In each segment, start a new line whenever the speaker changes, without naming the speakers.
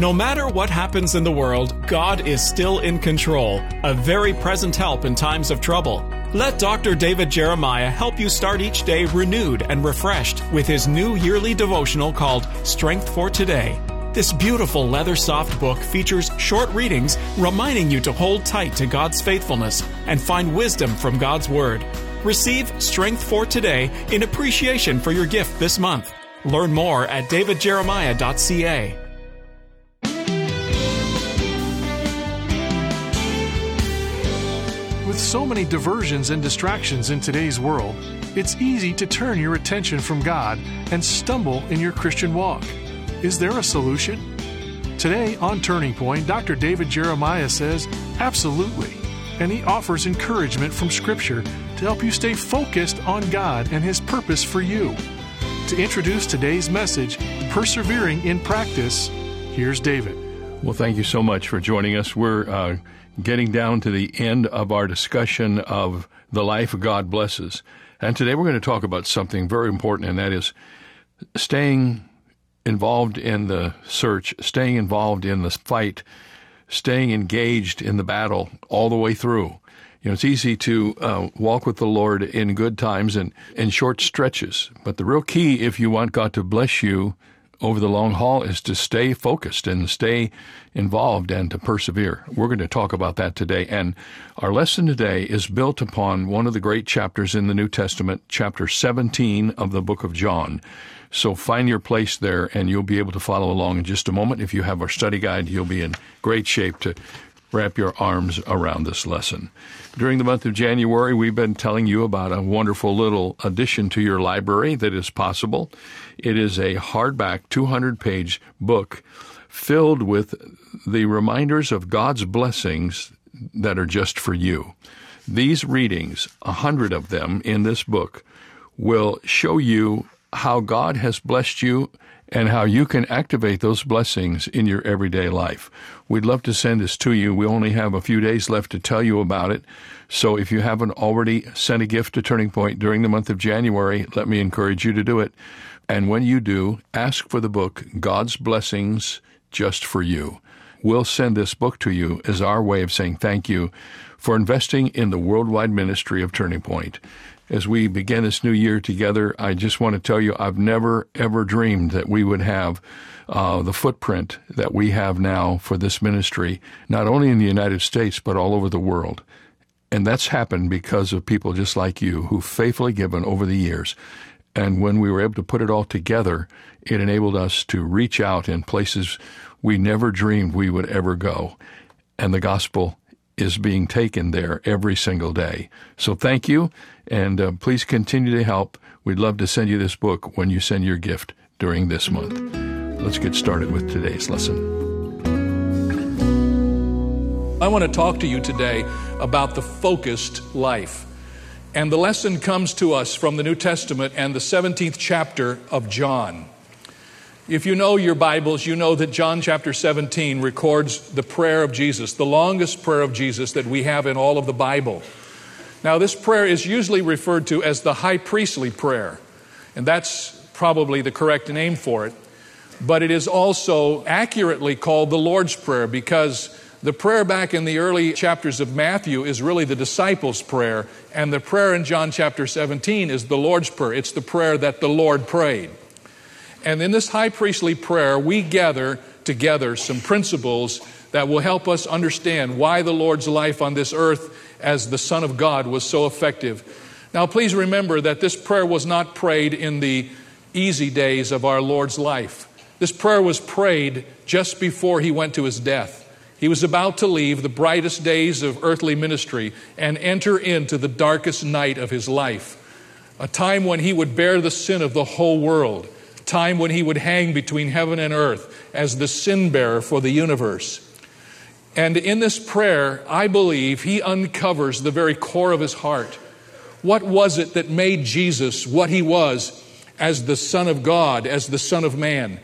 No matter what happens in the world, God is still in control, a very present help in times of trouble. Let Dr. David Jeremiah help you start each day renewed and refreshed with his new yearly devotional called Strength for Today. This beautiful leather soft book features short readings reminding you to hold tight to God's faithfulness and find wisdom from God's Word. Receive Strength for Today in appreciation for your gift this month. Learn more at davidjeremiah.ca.
With so many diversions and distractions in today's world, it's easy to turn your attention from God and stumble in your Christian walk. Is there a solution? Today on Turning Point, Dr. David Jeremiah says, absolutely. And he offers encouragement from Scripture to help you stay focused on God and His purpose for you. To introduce today's message, Persevering in Practice, here's David.
Well, thank you so much for joining us. We're uh, getting down to the end of our discussion of the life God blesses. And today we're going to talk about something very important, and that is staying involved in the search, staying involved in the fight, staying engaged in the battle all the way through. You know, it's easy to uh, walk with the Lord in good times and in short stretches, but the real key, if you want God to bless you over the long haul is to stay focused and stay involved and to persevere. We're going to talk about that today. And our lesson today is built upon one of the great chapters in the New Testament, chapter 17 of the book of John. So find your place there and you'll be able to follow along in just a moment. If you have our study guide, you'll be in great shape to wrap your arms around this lesson. During the month of January, we've been telling you about a wonderful little addition to your library that is possible. It is a hardback 200 page book filled with the reminders of God's blessings that are just for you. These readings, a hundred of them in this book, will show you how God has blessed you and how you can activate those blessings in your everyday life. We'd love to send this to you. We only have a few days left to tell you about it. So if you haven't already sent a gift to Turning Point during the month of January, let me encourage you to do it. And when you do, ask for the book, God's Blessings Just for You. We'll send this book to you as our way of saying thank you for investing in the worldwide ministry of Turning Point. As we begin this new year together, I just want to tell you I've never, ever dreamed that we would have uh, the footprint that we have now for this ministry, not only in the United States, but all over the world. And that's happened because of people just like you who've faithfully given over the years. And when we were able to put it all together, it enabled us to reach out in places we never dreamed we would ever go. And the gospel is being taken there every single day. So thank you, and uh, please continue to help. We'd love to send you this book when you send your gift during this month. Let's get started with today's lesson.
I want to talk to you today about the focused life. And the lesson comes to us from the New Testament and the 17th chapter of John. If you know your Bibles, you know that John chapter 17 records the prayer of Jesus, the longest prayer of Jesus that we have in all of the Bible. Now, this prayer is usually referred to as the high priestly prayer, and that's probably the correct name for it. But it is also accurately called the Lord's Prayer because the prayer back in the early chapters of Matthew is really the disciples' prayer, and the prayer in John chapter 17 is the Lord's Prayer. It's the prayer that the Lord prayed. And in this high priestly prayer, we gather together some principles that will help us understand why the Lord's life on this earth as the Son of God was so effective. Now, please remember that this prayer was not prayed in the easy days of our Lord's life. This prayer was prayed just before he went to his death. He was about to leave the brightest days of earthly ministry and enter into the darkest night of his life, a time when he would bear the sin of the whole world, time when he would hang between heaven and earth as the sin bearer for the universe. And in this prayer, I believe he uncovers the very core of his heart. What was it that made Jesus what he was as the Son of God, as the Son of Man?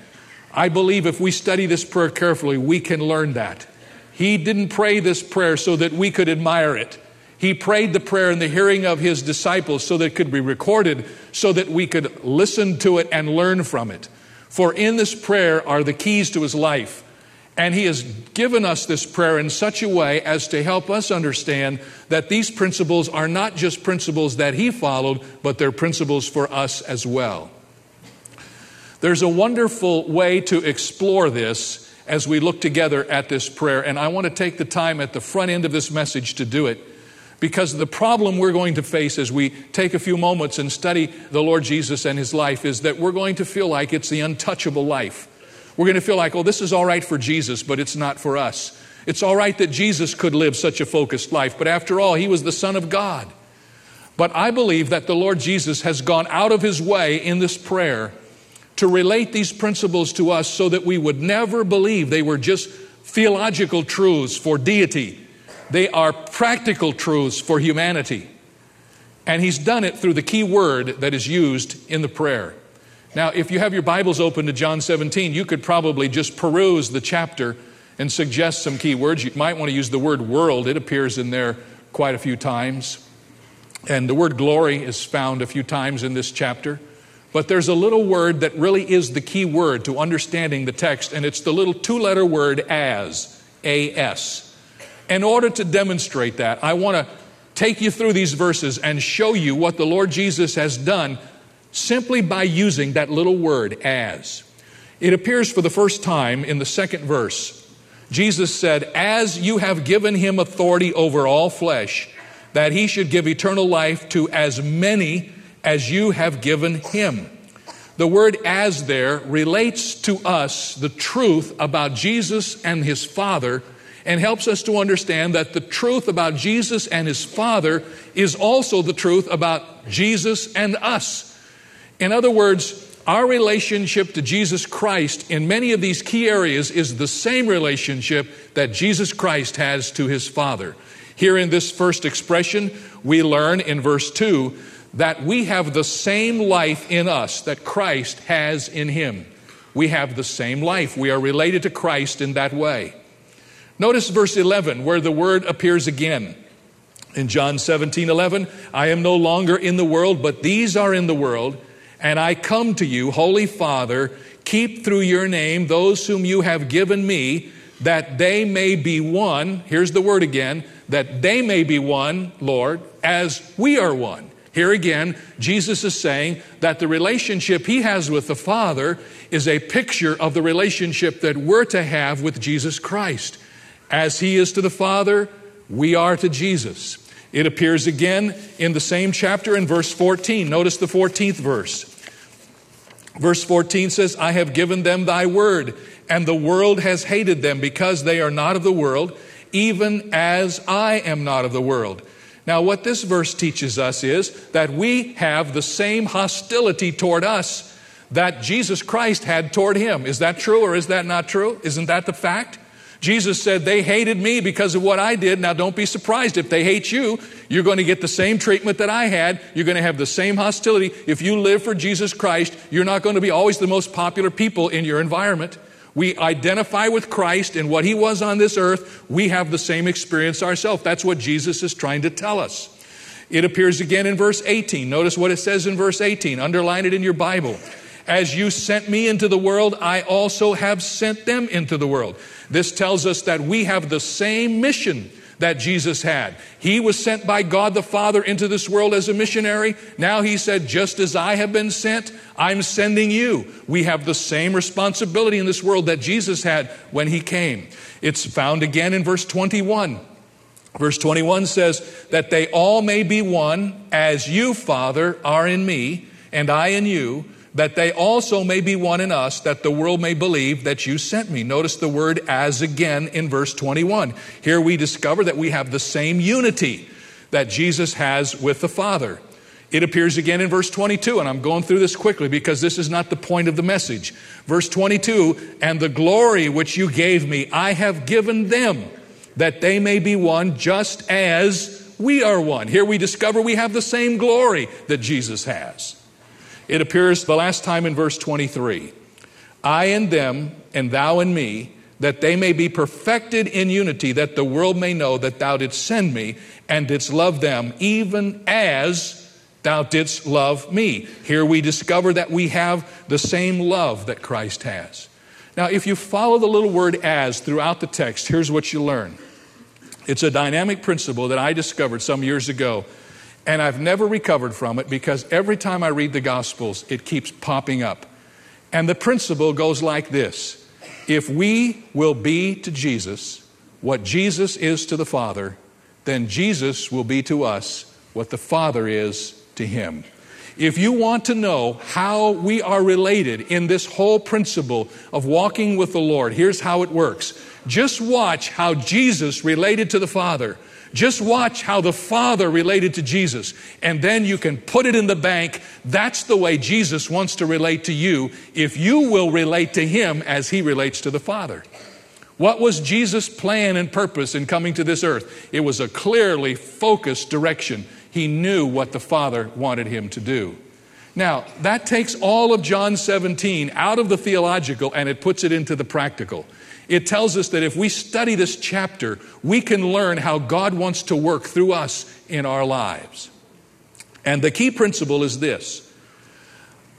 I believe if we study this prayer carefully, we can learn that. He didn't pray this prayer so that we could admire it. He prayed the prayer in the hearing of his disciples so that it could be recorded, so that we could listen to it and learn from it. For in this prayer are the keys to his life. And He has given us this prayer in such a way as to help us understand that these principles are not just principles that He followed, but they're principles for us as well. There's a wonderful way to explore this as we look together at this prayer, and I want to take the time at the front end of this message to do it because the problem we're going to face as we take a few moments and study the Lord Jesus and his life is that we're going to feel like it's the untouchable life. We're going to feel like, oh, this is all right for Jesus, but it's not for us. It's all right that Jesus could live such a focused life, but after all, he was the Son of God. But I believe that the Lord Jesus has gone out of his way in this prayer to relate these principles to us so that we would never believe they were just theological truths for deity. They are practical truths for humanity. And he's done it through the key word that is used in the prayer. Now, if you have your Bibles open to John 17, you could probably just peruse the chapter and suggest some key words. You might want to use the word world, it appears in there quite a few times. And the word glory is found a few times in this chapter. But there's a little word that really is the key word to understanding the text, and it's the little two letter word as, A S. In order to demonstrate that, I want to take you through these verses and show you what the Lord Jesus has done simply by using that little word as. It appears for the first time in the second verse. Jesus said, As you have given him authority over all flesh, that he should give eternal life to as many as you have given him. The word as there relates to us the truth about Jesus and his Father and helps us to understand that the truth about Jesus and his Father is also the truth about Jesus and us. In other words, our relationship to Jesus Christ in many of these key areas is the same relationship that Jesus Christ has to his Father. Here in this first expression, we learn in verse 2 that we have the same life in us that Christ has in him. We have the same life. We are related to Christ in that way. Notice verse 11 where the word appears again. In John 17 11, I am no longer in the world, but these are in the world, and I come to you, Holy Father, keep through your name those whom you have given me, that they may be one. Here's the word again that they may be one, Lord, as we are one. Here again, Jesus is saying that the relationship he has with the Father is a picture of the relationship that we're to have with Jesus Christ. As he is to the Father, we are to Jesus. It appears again in the same chapter in verse 14. Notice the 14th verse. Verse 14 says, I have given them thy word, and the world has hated them because they are not of the world, even as I am not of the world. Now, what this verse teaches us is that we have the same hostility toward us that Jesus Christ had toward him. Is that true or is that not true? Isn't that the fact? Jesus said, They hated me because of what I did. Now, don't be surprised if they hate you. You're going to get the same treatment that I had. You're going to have the same hostility. If you live for Jesus Christ, you're not going to be always the most popular people in your environment. We identify with Christ and what he was on this earth. We have the same experience ourselves. That's what Jesus is trying to tell us. It appears again in verse 18. Notice what it says in verse 18. Underline it in your Bible. As you sent me into the world, I also have sent them into the world. This tells us that we have the same mission that Jesus had. He was sent by God the Father into this world as a missionary. Now he said, just as I have been sent, I'm sending you. We have the same responsibility in this world that Jesus had when he came. It's found again in verse 21. Verse 21 says, that they all may be one, as you, Father, are in me, and I in you that they also may be one in us, that the world may believe that you sent me. Notice the word as again in verse 21. Here we discover that we have the same unity that Jesus has with the Father. It appears again in verse 22, and I'm going through this quickly because this is not the point of the message. Verse 22 And the glory which you gave me, I have given them, that they may be one just as we are one. Here we discover we have the same glory that Jesus has. It appears the last time in verse 23 I and them, and thou and me, that they may be perfected in unity, that the world may know that thou didst send me and didst love them, even as thou didst love me. Here we discover that we have the same love that Christ has. Now, if you follow the little word as throughout the text, here's what you learn. It's a dynamic principle that I discovered some years ago, and I've never recovered from it because every time I read the Gospels, it keeps popping up. And the principle goes like this If we will be to Jesus what Jesus is to the Father, then Jesus will be to us what the Father is to him. If you want to know how we are related in this whole principle of walking with the Lord, here's how it works. Just watch how Jesus related to the Father. Just watch how the Father related to Jesus, and then you can put it in the bank. That's the way Jesus wants to relate to you if you will relate to Him as He relates to the Father. What was Jesus' plan and purpose in coming to this earth? It was a clearly focused direction. He knew what the Father wanted him to do. Now, that takes all of John 17 out of the theological and it puts it into the practical. It tells us that if we study this chapter, we can learn how God wants to work through us in our lives. And the key principle is this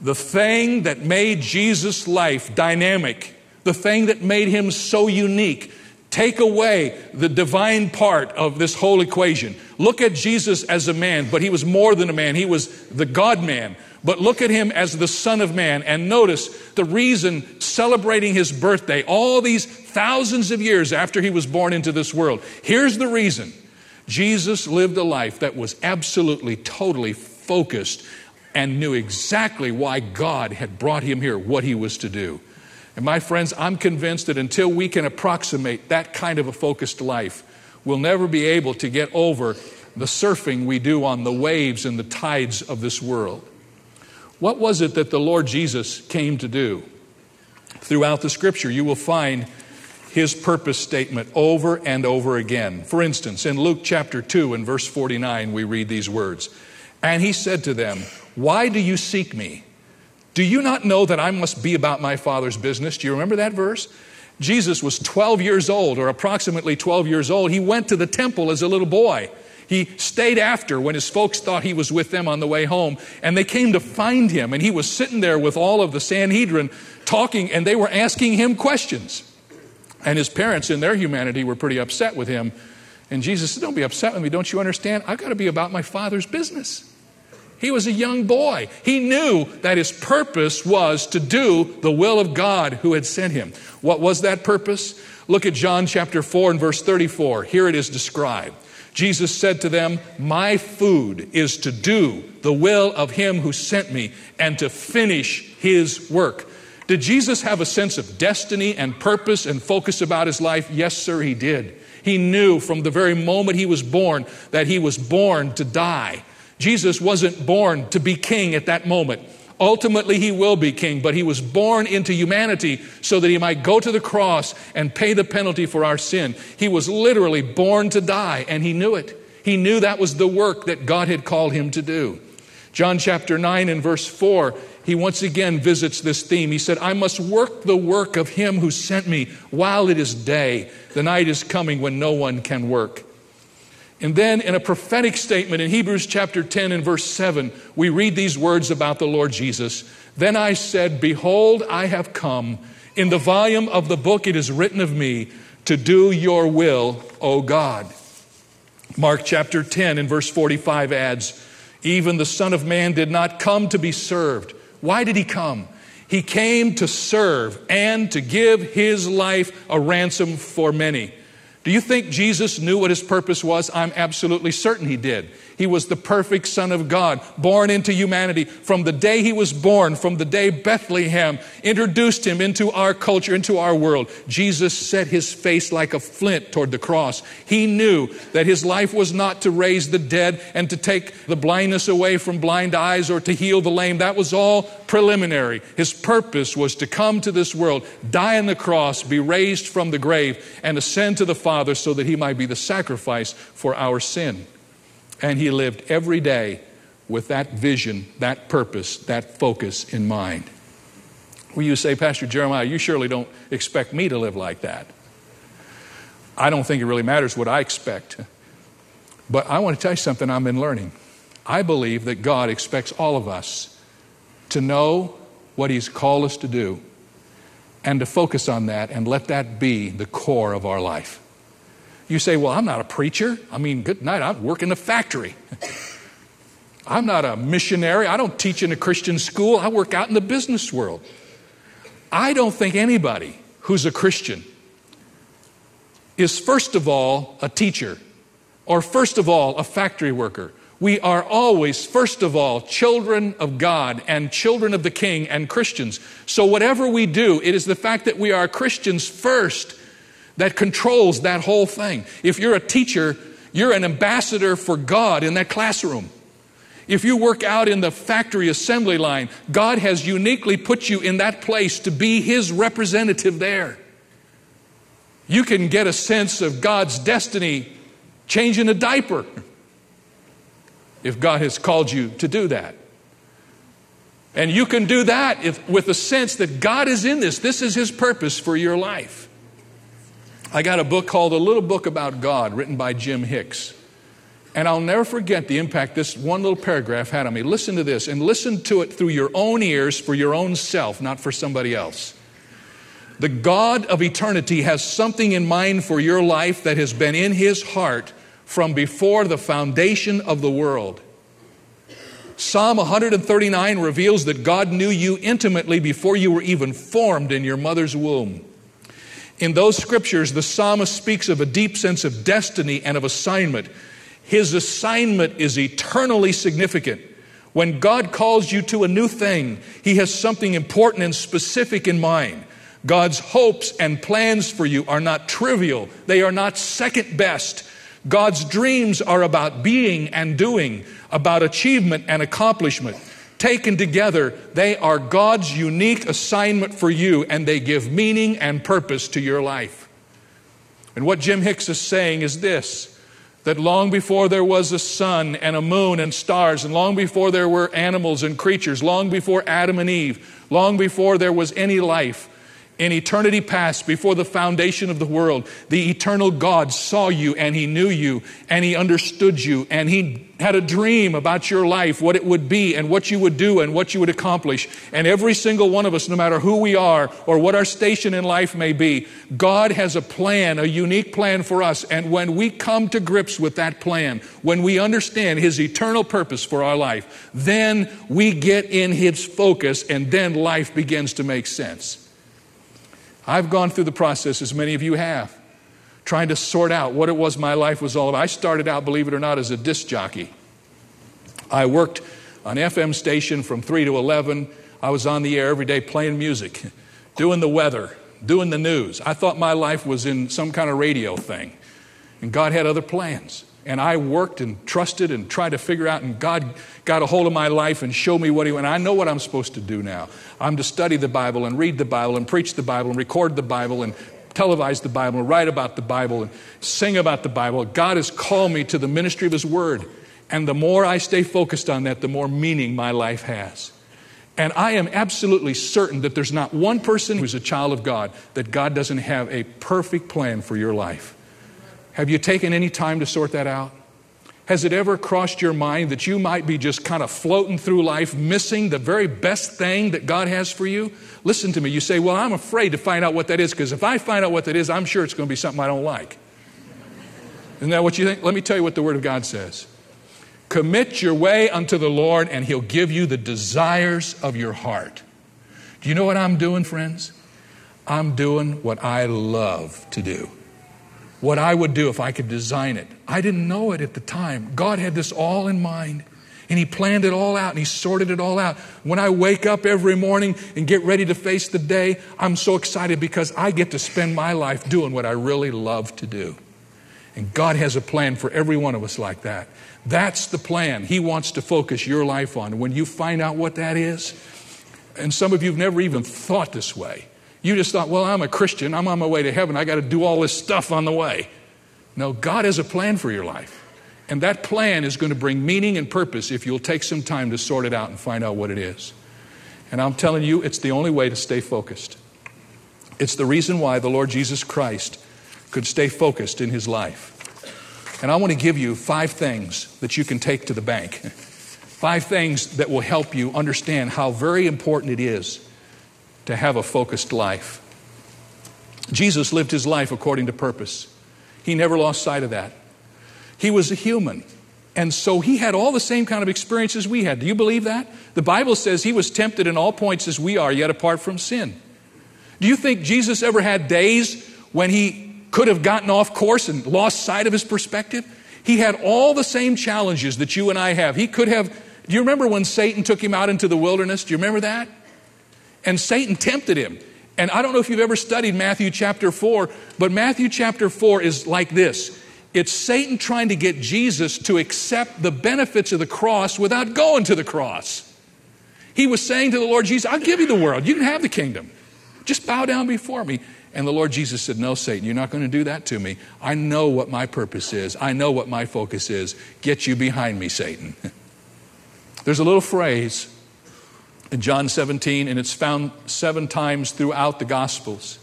the thing that made Jesus' life dynamic, the thing that made him so unique, Take away the divine part of this whole equation. Look at Jesus as a man, but he was more than a man. He was the God man. But look at him as the Son of Man and notice the reason celebrating his birthday all these thousands of years after he was born into this world. Here's the reason Jesus lived a life that was absolutely, totally focused and knew exactly why God had brought him here, what he was to do. And my friends, I'm convinced that until we can approximate that kind of a focused life, we'll never be able to get over the surfing we do on the waves and the tides of this world. What was it that the Lord Jesus came to do? Throughout the scripture, you will find his purpose statement over and over again. For instance, in Luke chapter 2 and verse 49, we read these words And he said to them, Why do you seek me? Do you not know that I must be about my Father's business? Do you remember that verse? Jesus was 12 years old, or approximately 12 years old. He went to the temple as a little boy. He stayed after when his folks thought he was with them on the way home, and they came to find him, and he was sitting there with all of the Sanhedrin talking, and they were asking him questions. And his parents, in their humanity, were pretty upset with him. And Jesus said, Don't be upset with me. Don't you understand? I've got to be about my Father's business. He was a young boy. He knew that his purpose was to do the will of God who had sent him. What was that purpose? Look at John chapter 4 and verse 34. Here it is described. Jesus said to them, My food is to do the will of him who sent me and to finish his work. Did Jesus have a sense of destiny and purpose and focus about his life? Yes, sir, he did. He knew from the very moment he was born that he was born to die Jesus wasn't born to be king at that moment. Ultimately, he will be king, but he was born into humanity so that he might go to the cross and pay the penalty for our sin. He was literally born to die, and he knew it. He knew that was the work that God had called him to do. John chapter 9 and verse 4, he once again visits this theme. He said, I must work the work of him who sent me while it is day. The night is coming when no one can work. And then in a prophetic statement in Hebrews chapter 10 and verse 7, we read these words about the Lord Jesus. Then I said, Behold, I have come. In the volume of the book it is written of me to do your will, O God. Mark chapter 10 and verse 45 adds, Even the Son of Man did not come to be served. Why did he come? He came to serve and to give his life a ransom for many. Do you think Jesus knew what his purpose was? I'm absolutely certain he did. He was the perfect Son of God, born into humanity. From the day he was born, from the day Bethlehem introduced him into our culture, into our world, Jesus set his face like a flint toward the cross. He knew that his life was not to raise the dead and to take the blindness away from blind eyes or to heal the lame. That was all preliminary. His purpose was to come to this world, die on the cross, be raised from the grave, and ascend to the Father so that he might be the sacrifice for our sin. And he lived every day with that vision, that purpose, that focus in mind. Will you say, Pastor Jeremiah, you surely don't expect me to live like that? I don't think it really matters what I expect. But I want to tell you something I've been learning. I believe that God expects all of us to know what He's called us to do and to focus on that and let that be the core of our life. You say, Well, I'm not a preacher. I mean, good night, I work in a factory. I'm not a missionary. I don't teach in a Christian school. I work out in the business world. I don't think anybody who's a Christian is, first of all, a teacher or, first of all, a factory worker. We are always, first of all, children of God and children of the King and Christians. So, whatever we do, it is the fact that we are Christians first that controls that whole thing. If you're a teacher, you're an ambassador for God in that classroom. If you work out in the factory assembly line, God has uniquely put you in that place to be His representative there. You can get a sense of God's destiny changing a diaper if God has called you to do that. And you can do that if, with a sense that God is in this. This is His purpose for your life. I got a book called A Little Book About God, written by Jim Hicks. And I'll never forget the impact this one little paragraph had on me. Listen to this and listen to it through your own ears for your own self, not for somebody else. The God of eternity has something in mind for your life that has been in his heart from before the foundation of the world. Psalm 139 reveals that God knew you intimately before you were even formed in your mother's womb. In those scriptures, the psalmist speaks of a deep sense of destiny and of assignment. His assignment is eternally significant. When God calls you to a new thing, He has something important and specific in mind. God's hopes and plans for you are not trivial, they are not second best. God's dreams are about being and doing, about achievement and accomplishment. Taken together, they are God's unique assignment for you, and they give meaning and purpose to your life. And what Jim Hicks is saying is this that long before there was a sun and a moon and stars, and long before there were animals and creatures, long before Adam and Eve, long before there was any life, in eternity past, before the foundation of the world, the eternal God saw you and He knew you and He understood you and He had a dream about your life, what it would be and what you would do and what you would accomplish. And every single one of us, no matter who we are or what our station in life may be, God has a plan, a unique plan for us. And when we come to grips with that plan, when we understand His eternal purpose for our life, then we get in His focus and then life begins to make sense. I've gone through the process, as many of you have, trying to sort out what it was my life was all about. I started out, believe it or not, as a disc jockey. I worked on FM station from 3 to 11. I was on the air every day playing music, doing the weather, doing the news. I thought my life was in some kind of radio thing, and God had other plans. And I worked and trusted and tried to figure out, and God got a hold of my life and showed me what He. And I know what I'm supposed to do now. I'm to study the Bible and read the Bible and preach the Bible and record the Bible and televise the Bible and write about the Bible and sing about the Bible. God has called me to the ministry of His Word. And the more I stay focused on that, the more meaning my life has. And I am absolutely certain that there's not one person who's a child of God that God doesn't have a perfect plan for your life. Have you taken any time to sort that out? Has it ever crossed your mind that you might be just kind of floating through life, missing the very best thing that God has for you? Listen to me. You say, Well, I'm afraid to find out what that is because if I find out what that is, I'm sure it's going to be something I don't like. Isn't that what you think? Let me tell you what the Word of God says. Commit your way unto the Lord, and He'll give you the desires of your heart. Do you know what I'm doing, friends? I'm doing what I love to do what I would do if I could design it. I didn't know it at the time. God had this all in mind. And he planned it all out and he sorted it all out. When I wake up every morning and get ready to face the day, I'm so excited because I get to spend my life doing what I really love to do. And God has a plan for every one of us like that. That's the plan He wants to focus your life on. When you find out what that is, and some of you have never even thought this way, you just thought, well, I'm a Christian. I'm on my way to heaven. I got to do all this stuff on the way. No, God has a plan for your life. And that plan is going to bring meaning and purpose if you'll take some time to sort it out and find out what it is. And I'm telling you, it's the only way to stay focused. It's the reason why the Lord Jesus Christ could stay focused in his life. And I want to give you five things that you can take to the bank. Five things that will help you understand how very important it is to have a focused life. Jesus lived his life according to purpose. He never lost sight of that. He was a human. And so he had all the same kind of experiences we had. Do you believe that? The Bible says he was tempted in all points as we are, yet apart from sin. Do you think Jesus ever had days when he could have gotten off course and lost sight of his perspective? He had all the same challenges that you and I have. He could have. Do you remember when Satan took him out into the wilderness? Do you remember that? And Satan tempted him. And I don't know if you've ever studied Matthew chapter 4, but Matthew chapter 4 is like this it's Satan trying to get Jesus to accept the benefits of the cross without going to the cross. He was saying to the Lord Jesus, I'll give you the world. You can have the kingdom. Just bow down before me. And the Lord Jesus said, No, Satan, you're not going to do that to me. I know what my purpose is. I know what my focus is. Get you behind me, Satan. There's a little phrase in John 17, and it's found seven times throughout the Gospels.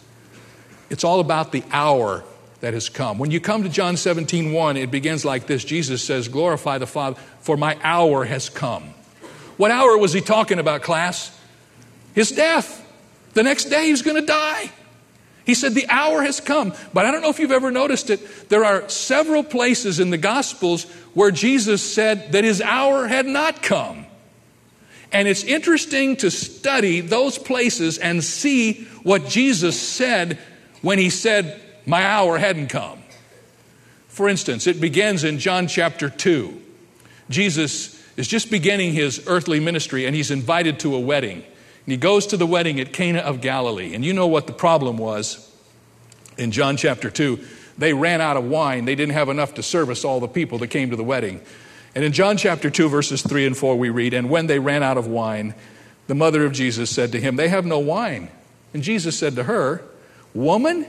It's all about the hour that has come. When you come to John 17, 1, it begins like this Jesus says, Glorify the Father, for my hour has come. What hour was he talking about, class? His death. The next day he's going to die. He said, The hour has come. But I don't know if you've ever noticed it. There are several places in the Gospels where Jesus said that his hour had not come. And it's interesting to study those places and see what Jesus said when he said, My hour hadn't come. For instance, it begins in John chapter 2. Jesus is just beginning his earthly ministry and he's invited to a wedding. And he goes to the wedding at Cana of Galilee. And you know what the problem was in John chapter 2. They ran out of wine. They didn't have enough to service all the people that came to the wedding. And in John chapter 2, verses 3 and 4, we read, And when they ran out of wine, the mother of Jesus said to him, They have no wine. And Jesus said to her, Woman,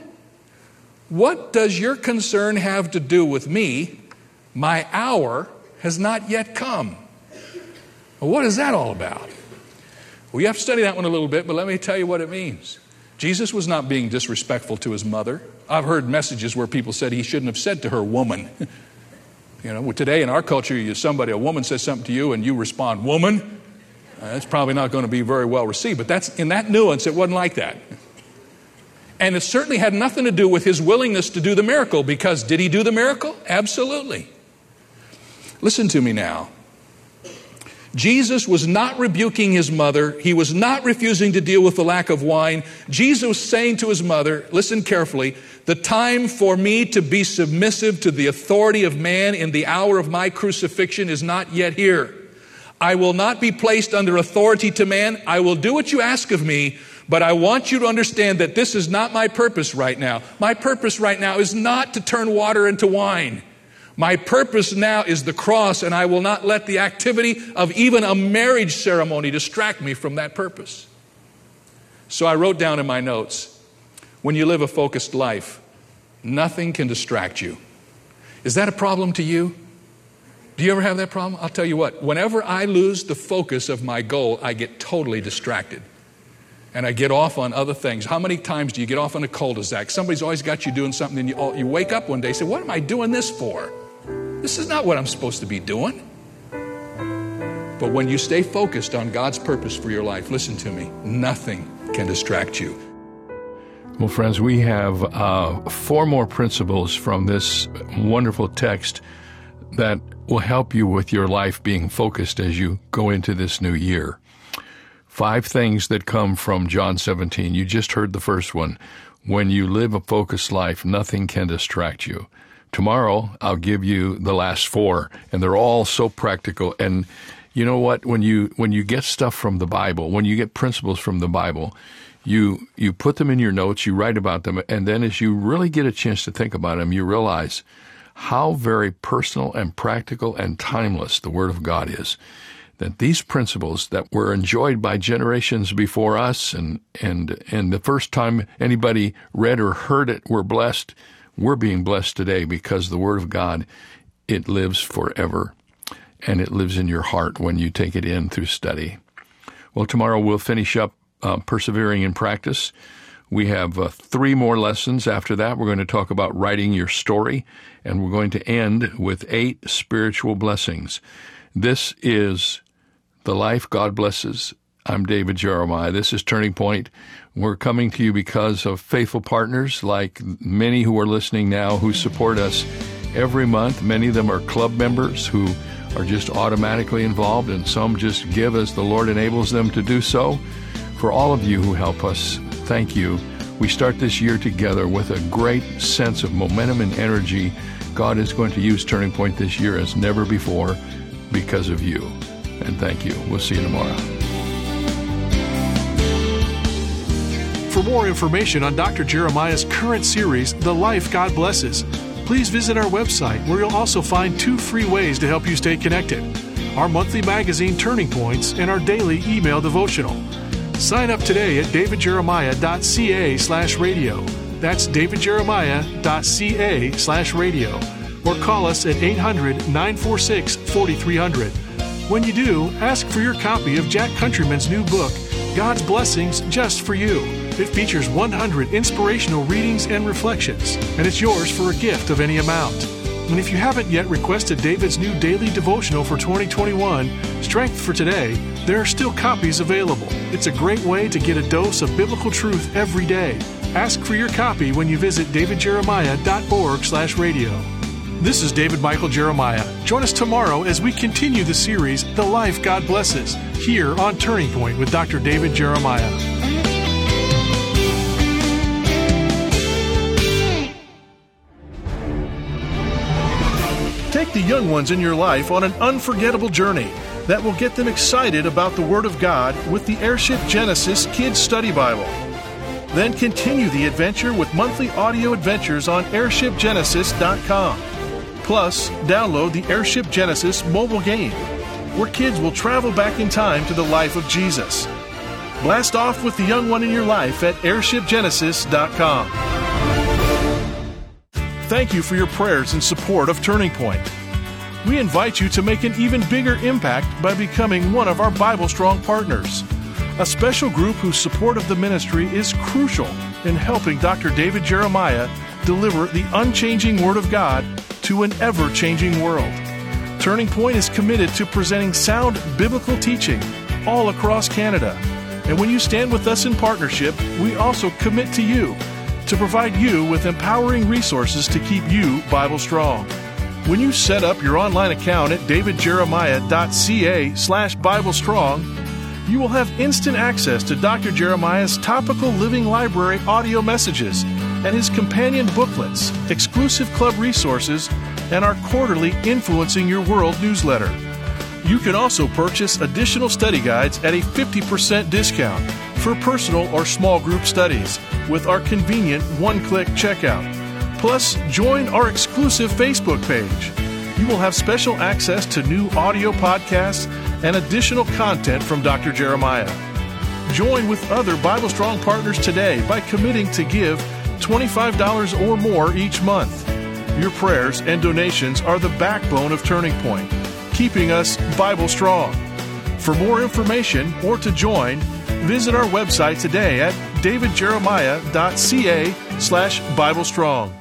what does your concern have to do with me? My hour has not yet come. Well, what is that all about? Well, you have to study that one a little bit, but let me tell you what it means. Jesus was not being disrespectful to his mother. I've heard messages where people said he shouldn't have said to her, woman. You know, today in our culture, you somebody, a woman says something to you, and you respond, "Woman." Uh, that's probably not going to be very well received. But that's in that nuance, it wasn't like that. And it certainly had nothing to do with his willingness to do the miracle, because did he do the miracle? Absolutely. Listen to me now. Jesus was not rebuking his mother. He was not refusing to deal with the lack of wine. Jesus was saying to his mother, listen carefully, the time for me to be submissive to the authority of man in the hour of my crucifixion is not yet here. I will not be placed under authority to man. I will do what you ask of me, but I want you to understand that this is not my purpose right now. My purpose right now is not to turn water into wine. My purpose now is the cross, and I will not let the activity of even a marriage ceremony distract me from that purpose. So I wrote down in my notes when you live a focused life, nothing can distract you. Is that a problem to you? Do you ever have that problem? I'll tell you what, whenever I lose the focus of my goal, I get totally distracted. And I get off on other things. How many times do you get off on a cul-de-sac? Somebody's always got you doing something, and you, you wake up one day and say, What am I doing this for? This is not what I'm supposed to be doing. But when you stay focused on God's purpose for your life, listen to me, nothing can distract you.
Well, friends, we have uh, four more principles from this wonderful text that will help you with your life being focused as you go into this new year. Five things that come from John 17. You just heard the first one. When you live a focused life, nothing can distract you. Tomorrow, I'll give you the last four, and they're all so practical. And you know what? When you when you get stuff from the Bible, when you get principles from the Bible, you you put them in your notes, you write about them, and then as you really get a chance to think about them, you realize how very personal and practical and timeless the Word of God is. That these principles that were enjoyed by generations before us, and and and the first time anybody read or heard it were blessed, we're being blessed today because the Word of God it lives forever, and it lives in your heart when you take it in through study. Well, tomorrow we'll finish up uh, persevering in practice. We have uh, three more lessons after that. We're going to talk about writing your story, and we're going to end with eight spiritual blessings. This is the life God blesses. I'm David Jeremiah. This is Turning Point. We're coming to you because of faithful partners like many who are listening now who support us every month. Many of them are club members who are just automatically involved, and some just give as the Lord enables them to do so. For all of you who help us, thank you. We start this year together with a great sense of momentum and energy. God is going to use Turning Point this year as never before because of you. And thank you. We'll see you tomorrow.
For more information on Dr. Jeremiah's current series, The Life God Blesses, please visit our website where you'll also find two free ways to help you stay connected our monthly magazine Turning Points and our daily email devotional. Sign up today at davidjeremiah.ca slash radio. That's davidjeremiah.ca slash radio. Or call us at 800 946 4300. When you do, ask for your copy of Jack Countryman's new book, God's Blessings Just for You. It features 100 inspirational readings and reflections, and it's yours for a gift of any amount. And if you haven't yet requested David's new daily devotional for 2021, Strength for Today, there are still copies available. It's a great way to get a dose of biblical truth every day. Ask for your copy when you visit davidjeremiah.org/radio. This is David Michael Jeremiah. Join us tomorrow as we continue the series The Life God Blesses here on Turning Point with Dr. David Jeremiah.
The young ones in your life on an unforgettable journey that will get them excited about the Word of God with the Airship Genesis Kids Study Bible. Then continue the adventure with monthly audio adventures on airshipgenesis.com. Plus, download the Airship Genesis mobile game, where kids will travel back in time to the life of Jesus. Blast off with the young one in your life at airshipgenesis.com. Thank you for your prayers and support of Turning Point. We invite you to make an even bigger impact by becoming one of our Bible Strong partners. A special group whose support of the ministry is crucial in helping Dr. David Jeremiah deliver the unchanging Word of God to an ever changing world. Turning Point is committed to presenting sound biblical teaching all across Canada. And when you stand with us in partnership, we also commit to you to provide you with empowering resources to keep you Bible strong. When you set up your online account at davidjeremiah.ca slash Bible Strong, you will have instant access to Dr. Jeremiah's topical living library audio messages and his companion booklets, exclusive club resources, and our quarterly Influencing Your World newsletter. You can also purchase additional study guides at a 50% discount for personal or small group studies with our convenient one click checkout. Plus, join our exclusive Facebook page. You will have special access to new audio podcasts and additional content from Dr. Jeremiah. Join with other Bible Strong partners today by committing to give $25 or more each month. Your prayers and donations are the backbone of Turning Point, keeping us Bible Strong. For more information or to join, visit our website today at davidjeremiah.ca slash Bible Strong.